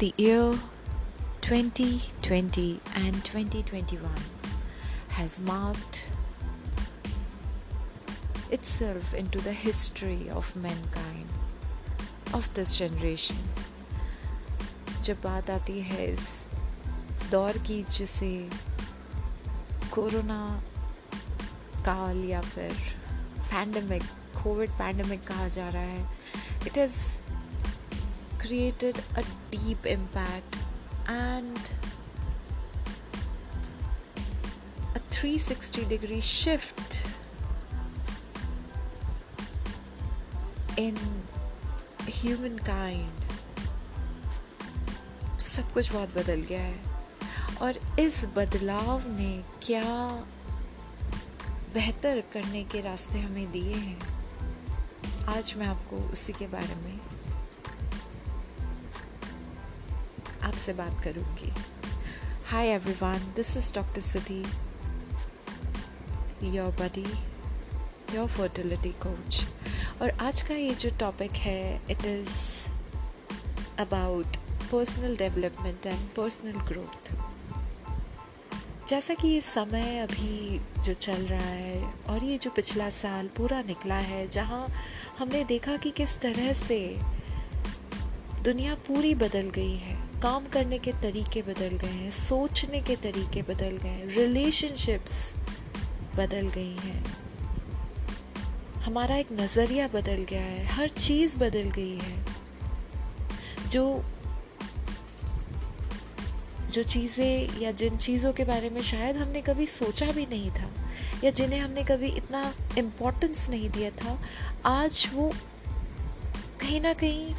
The year 2020 and 2021 has marked itself into the history of mankind, of this generation. जब बात आती है इस दौर की जिसे कोरोना काल या फिर पैंडमिक कोविड पैंडमिक कहा जा रहा है it is created a deep impact and a 360 degree shift in humankind. सब कुछ बहुत बदल गया है। और इस बदलाव ने क्या बेहतर करने के रास्ते हमें दिए हैं? आज मैं आपको उसी के बारे में आपसे बात करूँगी। Hi everyone this is doctor Sudhi your buddy your fertility coach और आज का ये जो टॉपिक है it is about personal development and personal growth जैसा कि ये समय अभी जो चल रहा है और ये जो पिछला साल पूरा निकला है, जहाँ हमने देखा कि किस तरह से दुनिया पूरी बदल गई है। काम करने के तरीके बदल गए हैं, सोचने के तरीके बदल गए हैं रिलेशनशिप्स बदल गई हैं। हमारा एक नज़रिया बदल गया है, हर चीज़ बदल गई है। जो जो चीज़ें या जिन चीज़ों के बारे में शायद हमने कभी सोचा भी नहीं था, या जिन्हें हमने कभी इतना इम्पोर्टेंस नहीं दिया था, आज वो कहीं ना कहीं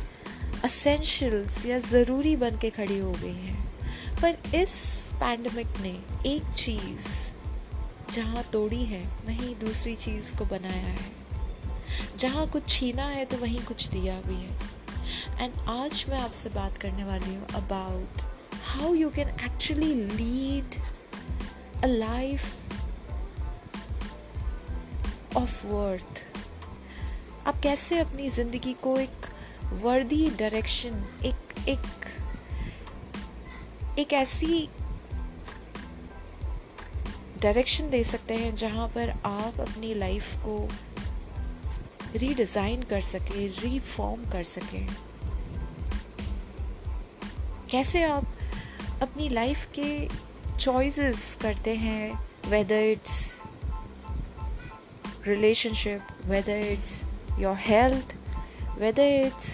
असेंशियल्स या ज़रूरी बन के खड़ी हो गई हैं। पर इस पैंडमिक ने एक चीज़ जहाँ तोड़ी है, वहीं दूसरी चीज़ को बनाया है। जहाँ कुछ छीना है तो वहीं कुछ दिया भी है। एंड आज मैं आपसे बात करने वाली हूँ about how you can actually lead a life of worth आप कैसे अपनी ज़िंदगी को एक वर्दी डायरेक्शन एक एक एक ऐसी डायरेक्शन दे सकते हैं जहाँ पर आप अपनी लाइफ को रीडिज़ाइन कर सकें रीफॉर्म कर सकें। कैसे आप अपनी लाइफ के चॉइसेस करते हैं whether it's relationship whether it's your health whether it's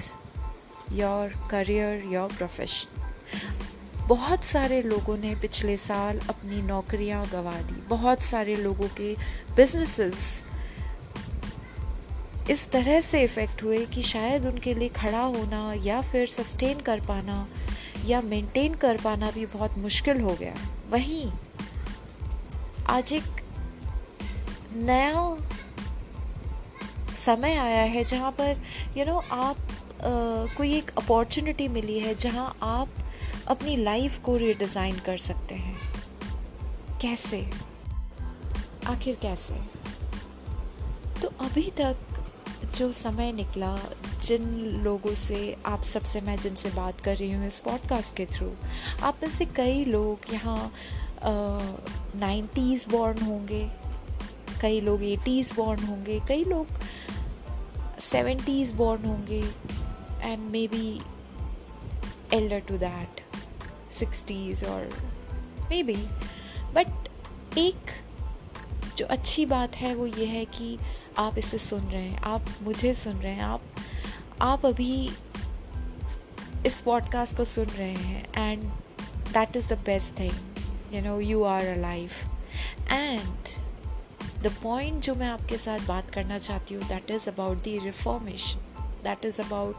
your career, your profession. बहुत सारे लोगों ने पिछले साल अपनी नौकरियाँ गंवा दी। बहुत सारे लोगों के बिजनेसेस इस तरह से इफ़ेक्ट हुए कि शायद उनके लिए खड़ा होना या फिर सस्टेन कर पाना या मेंटेन कर पाना भी बहुत मुश्किल हो गया। वहीं आज एक नया समय आया है जहाँ पर यू you नो know, आप कोई एक अपॉर्चुनिटी मिली है जहाँ आप अपनी लाइफ को रिडिज़ाइन कर सकते हैं। कैसे? आखिर कैसे? तो अभी तक जो समय निकला जिन लोगों से आप सबसे मैं जिनसे बात कर रही हूँ इस पॉडकास्ट के थ्रू आप में से कई लोग यहाँ नाइन्टीज़ बॉर्न होंगे कई लोग एटीज़ बॉर्न होंगे कई लोग सेवेंटीज़ बॉर्न होंगे and maybe elder to that sixties और मे बी बट एक जो अच्छी बात है वो ये है कि आप इसे सुन रहे हैं, आप मुझे सुन रहे हैं, आप आप अभी इस पॉडकास्ट को सुन रहे हैं and that is the best thing you know you are a life and the point जो मैं आपके साथ बात करना चाहती हूँ that is about the reformation that is about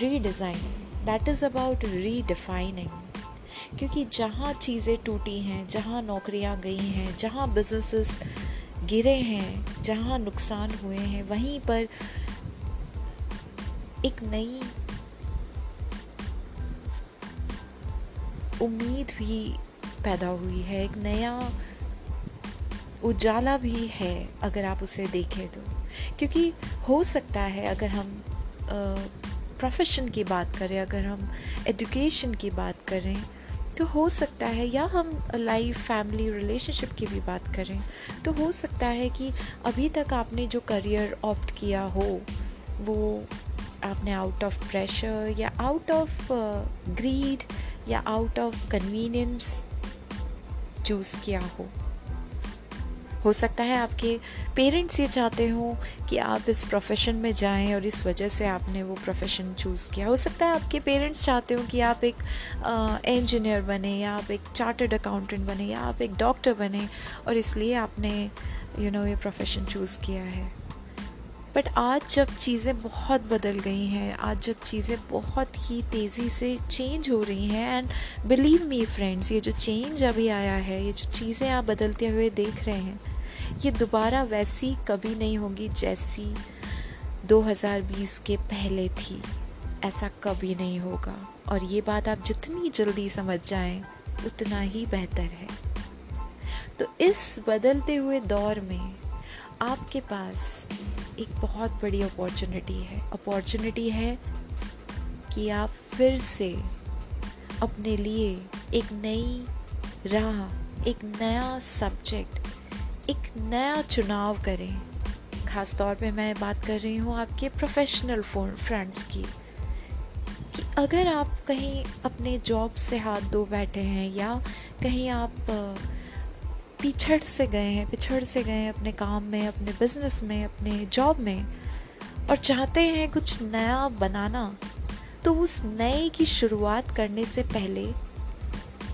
redesigning that is about redefining क्योंकि जहाँ चीज़ें टूटी हैं, जहाँ नौकरियाँ गई हैं, जहाँ बिजनेसेस गिरे हैं, जहाँ नुकसान हुए हैं, वहीं पर एक नई उम्मीद भी पैदा हुई है, एक नया उजाला भी है अगर आप उसे देखें तो। क्योंकि हो सकता है अगर हम प्रोफेशन की बात करें, अगर हम एजुकेशन की बात करें तो हो सकता है, या हम लाइफ फैमिली रिलेशनशिप की भी बात करें तो हो सकता है कि अभी तक आपने जो करियर ऑप्ट किया हो, वो आपने आउट ऑफ़ प्रेशर या आउट ऑफ़ ग्रीड या आउट ऑफ़ कन्वीनियंस चूज़ किया हो। हो सकता है आपके पेरेंट्स ये चाहते हो कि आप इस प्रोफेशन में जाएँ और इस वजह से आपने वो प्रोफेशन चूज़ किया। हो सकता है आपके पेरेंट्स चाहते हो कि आप एक इंजीनियर बने या आप एक चार्टर्ड अकाउंटेंट बने या आप एक डॉक्टर बने और इसलिए आपने यू you नो know, ये प्रोफेशन चूज़ किया है। बट आज जब चीज़ें बहुत बदल गई हैं आज जब चीज़ें बहुत ही तेज़ी से चेंज हो रही हैं एंड बिलीव मी फ्रेंड्स ये जो चेंज अभी आया है ये जो चीज़ें आप बदलते हुए देख रहे हैं ये दोबारा वैसी कभी नहीं होगी जैसी 2020 के पहले थी। ऐसा कभी नहीं होगा। और ये बात आप जितनी जल्दी समझ जाएँ, उतना ही बेहतर है। तो इस बदलते हुए दौर में आपके पास एक बहुत बड़ी अपॉर्चुनिटी है। अपॉर्चुनिटी है कि आप फिर से अपने लिए एक नई राह, एक नया सब्जेक्ट एक नया चुनाव करें। ख़ास तौर पे मैं बात कर रही हूँ आपके प्रोफेशनल फ्रेंड्स की। कि अगर आप कहीं अपने जॉब से हाथ धो बैठे हैं या कहीं आप पिछड़ से गए हैं, पिछड़ से गए हैं अपने काम में, अपने बिज़नेस में, अपने जॉब में और चाहते हैं कुछ नया बनाना तो उस नए की शुरुआत करने से पहले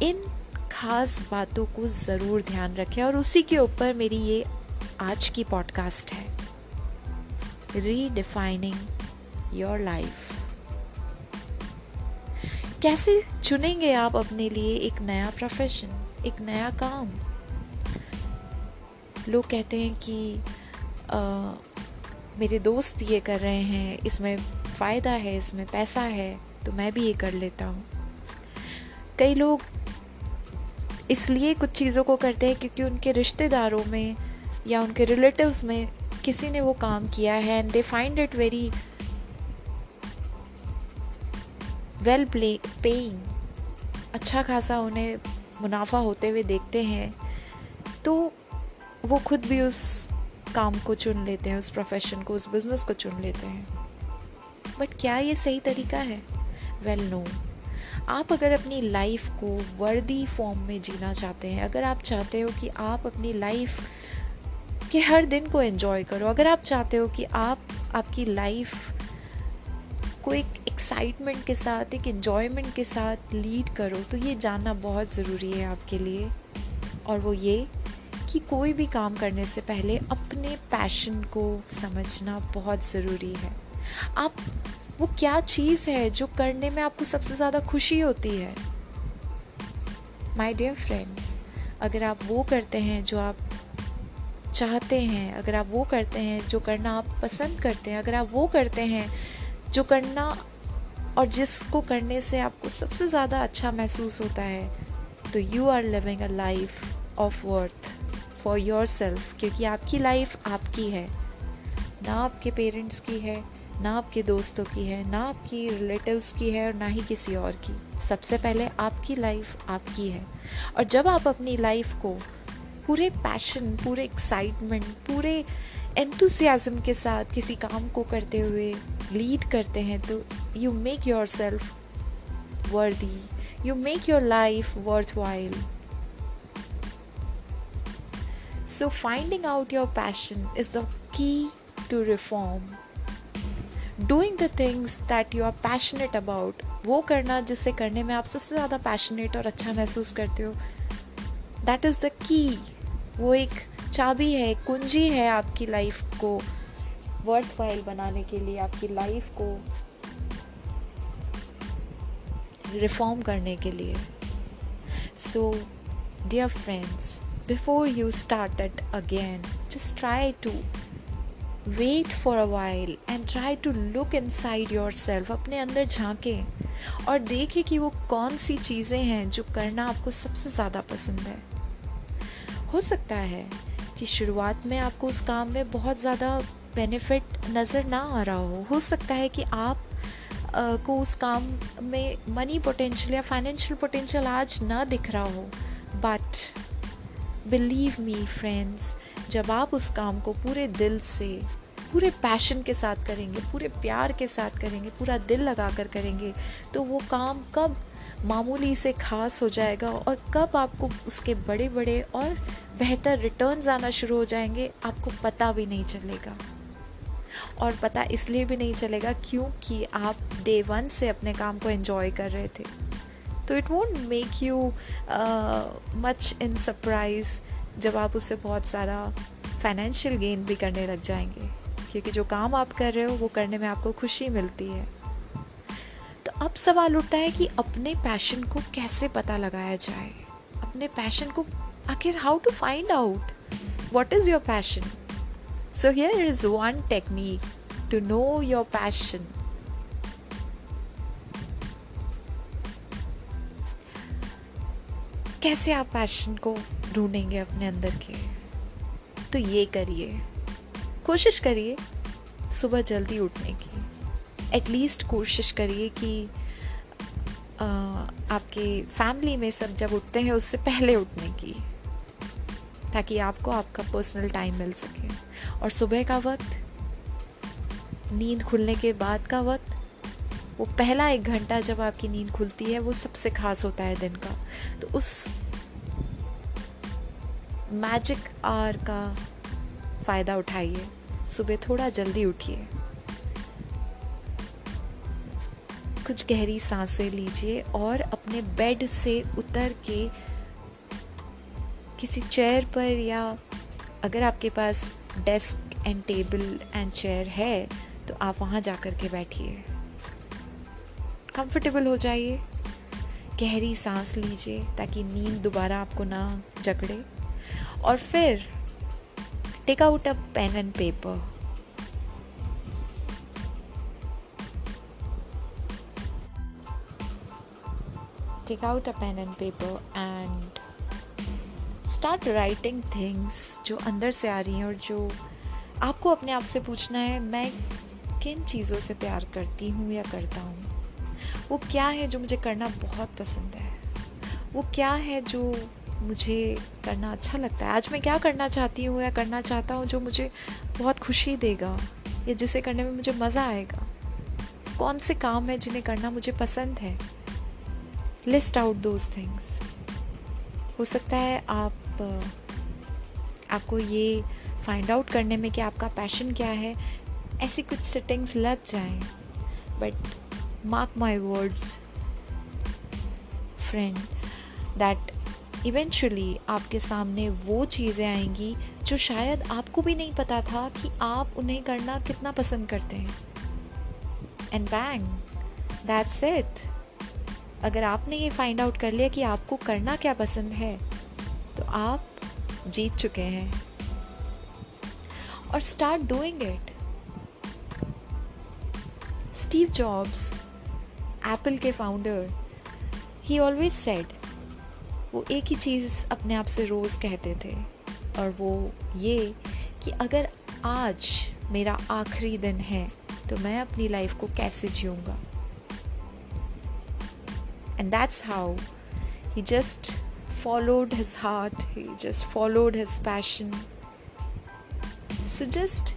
इन खास बातों को ज़रूर ध्यान रखें और उसी के ऊपर मेरी ये आज की पॉडकास्ट है। रीडिफाइनिंग योर लाइफ कैसे चुनेंगे आप अपने लिए एक नया प्रोफेशन एक नया काम? लोग कहते हैं कि आ, मेरे दोस्त ये कर रहे हैं इसमें फ़ायदा है इसमें पैसा है तो मैं भी ये कर लेता हूँ। कई लोग इसलिए कुछ चीज़ों को करते हैं क्योंकि उनके रिश्तेदारों में या उनके रिलेटिव्स में किसी ने वो काम किया है and they find it very well play paying अच्छा खासा उन्हें मुनाफा होते हुए देखते हैं। तो वो खुद भी उस काम को चुन लेते हैं उस प्रोफेशन को उस बिज़नेस को चुन लेते हैं। बट क्या ये सही तरीका है? Well well, no no. आप अगर अपनी लाइफ को वर्दी फॉर्म में जीना चाहते हैं, अगर आप चाहते हो कि आप अपनी लाइफ के हर दिन को एंजॉय करो, अगर आप चाहते हो कि आप, आपकी लाइफ को एक एक्साइटमेंट के साथ, एक इन्जॉयमेंट के साथ लीड करो तो ये जानना बहुत ज़रूरी है आपके लिए। और वो ये कि कोई भी काम करने से पहले अपने पैशन को समझना बहुत ज़रूरी है। आप वो क्या चीज़ है जो करने में आपको सबसे ज़्यादा खुशी होती है? माय डियर फ्रेंड्स अगर आप वो करते हैं जो आप चाहते हैं, अगर आप वो करते हैं जो करना आप पसंद करते हैं, अगर आप वो करते हैं जो करना और जिसको करने से आपको सबसे ज़्यादा अच्छा महसूस होता है तो you are living a life of worth for yourself क्योंकि आपकी लाइफ आपकी है, ना आपके पेरेंट्स की है ना आपके दोस्तों की है ना आपकी रिलेटिव्स की है और ना ही किसी और की। सबसे पहले आपकी लाइफ आपकी है। और जब आप अपनी लाइफ को पूरे पैशन पूरे एक्साइटमेंट पूरे एंथुसियाज़म के साथ किसी काम को करते हुए लीड करते हैं तो you make yourself worthy you make your life worthwhile So, finding out your passion is the key to reform. Doing the things that you are passionate about वो करना जिससे करने में आप सबसे ज़्यादा पैशनेट और अच्छा महसूस करते हो दैट इज़ द की वो एक चाबी है कुंजी है आपकी लाइफ को वर्थ वाइल बनाने के लिए, आपकी लाइफ को रिफॉर्म करने के लिए। So dear friends before you start again just try just try for a while and try to look to look inside yourself अपने अंदर झांकें और देखें कि वो कौन सी चीज़ें हैं जो करना आपको सबसे ज़्यादा पसंद है। हो सकता है कि शुरुआत में आपको उस काम में बहुत ज़्यादा बेनिफिट नज़र ना आ रहा हो। हो सकता है कि आप आ, को उस काम में मनी पोटेंशियल या फाइनेंशियल पोटेंशियल आज ना दिख रहा हो बट बिलीव मी फ्रेंड्स जब आप उस काम को पूरे दिल से, पूरे पैशन के साथ करेंगे, पूरे प्यार के साथ करेंगे, पूरा दिल लगा कर करेंगे तो वो काम कब मामूली से ख़ास हो जाएगा और कब आपको उसके बड़े बड़े और बेहतर रिटर्न्स आना शुरू हो जाएँगे, आपको पता भी नहीं चलेगा। और पता इसलिए भी नहीं चलेगा क्योंकि आप डे वन से अपने काम को एंजॉय कर रहे थे। तो it won't make you much in surprise जब आप उससे बहुत सारा फाइनेंशियल गेन भी करने लग जाएँगे। क्योंकि जो काम आप कर रहे हो, वो करने में आपको खुशी मिलती है। तो अब सवाल उठता है कि अपने पैशन को कैसे पता लगाया जाए? अपने पैशन को आखिर how to find out what is your passion so here is one technique to know your passion कैसे आप पैशन को ढूंढेंगे अपने अंदर के? तो ये करिए। कोशिश करिए सुबह जल्दी उठने की। एटलीस्ट कोशिश करिए कि आपके फैमिली में सब जब उठते हैं, उससे पहले उठने की। ताकि आपको आपका पर्सनल टाइम मिल सके। और सुबह का वक्त, नींद खुलने के बाद का वक्त वो पहला एक घंटा जब आपकी नींद खुलती है, वो सबसे खास होता है दिन का। तो उस मैजिक आर का फ़ायदा उठाइए। सुबह थोड़ा जल्दी उठिए। कुछ गहरी साँसें लीजिए और अपने बेड से उतर के किसी चेयर पर या अगर आपके पास desk and table and chair है तो आप वहाँ जा कर के बैठिए। कंफर्टेबल हो जाइए। गहरी सांस लीजिए ताकि नींद दोबारा आपको ना जकड़े। और फिर take out a pen and paper take out a pen and paper and start writing things जो अंदर से आ रही हैं और जो आपको अपने आप से पूछना है, मैं किन चीज़ों से प्यार करती हूँ या करता हूँ? वो क्या है जो मुझे करना बहुत पसंद है? वो क्या है जो मुझे करना अच्छा लगता है? आज मैं क्या करना चाहती हूँ या करना चाहता हूँ जो मुझे बहुत खुशी देगा या जिसे करने में मुझे मज़ा आएगा? कौन से काम है जिन्हें करना मुझे पसंद है? लिस्ट आउट दोज थिंग्स हो सकता है आप, आपको ये फाइंड आउट करने में कि आपका पैशन क्या है? ऐसी कुछ सेटिंग्स लग जाएँ but mark my words friend that eventually आपके सामने वो चीज़ें आएँगी जो शायद आपको भी नहीं पता था कि आप उन्हें करना कितना पसंद करते हैं। एंड बैंग दैट्स इट अगर आपने ये फाइंड आउट कर लिया कि आपको करना क्या पसंद है तो आप जीत चुके हैं। और start doing it Steve Jobs Apple के फाउंडर ही ऑलवेज सेड वो एक ही चीज़ अपने आप से रोज़ कहते थे और वो ये कि अगर आज मेरा आखिरी दिन है तो मैं अपनी लाइफ को कैसे जीऊँगा and that's how he just followed his heart, he just followed his passion. So just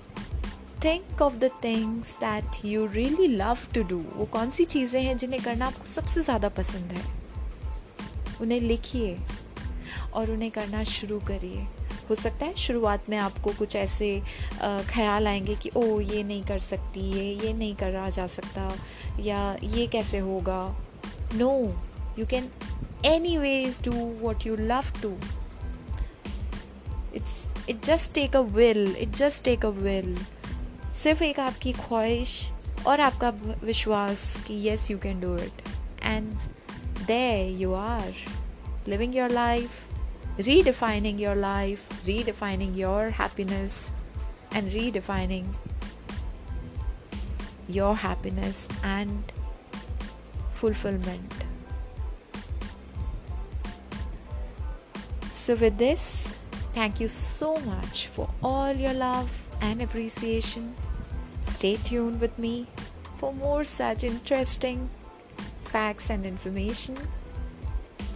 think of the things that you really love to do वो कौन सी चीज़ें हैं जिन्हें करना आपको सबसे ज़्यादा पसंद है? उन्हें लिखिए और उन्हें करना शुरू करिए। हो सकता है शुरुआत में आपको कुछ ऐसे ख्याल आएँगे कि ओ ये नहीं कर सकती, ये ये नहीं करा जा सकता या ये कैसे होगा? No you can any ways do what you love to its it just take a while it just take a while सिर्फ एक आपकी ख्वाहिश और आपका विश्वास कि yes you can do it and there you are, living your life, redefining your life, redefining your happiness, and redefining your happiness and fulfillment. So, with this, thank you so much for all your love and appreciation. Stay tuned with me for more such interesting facts and information.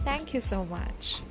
Thank you so much.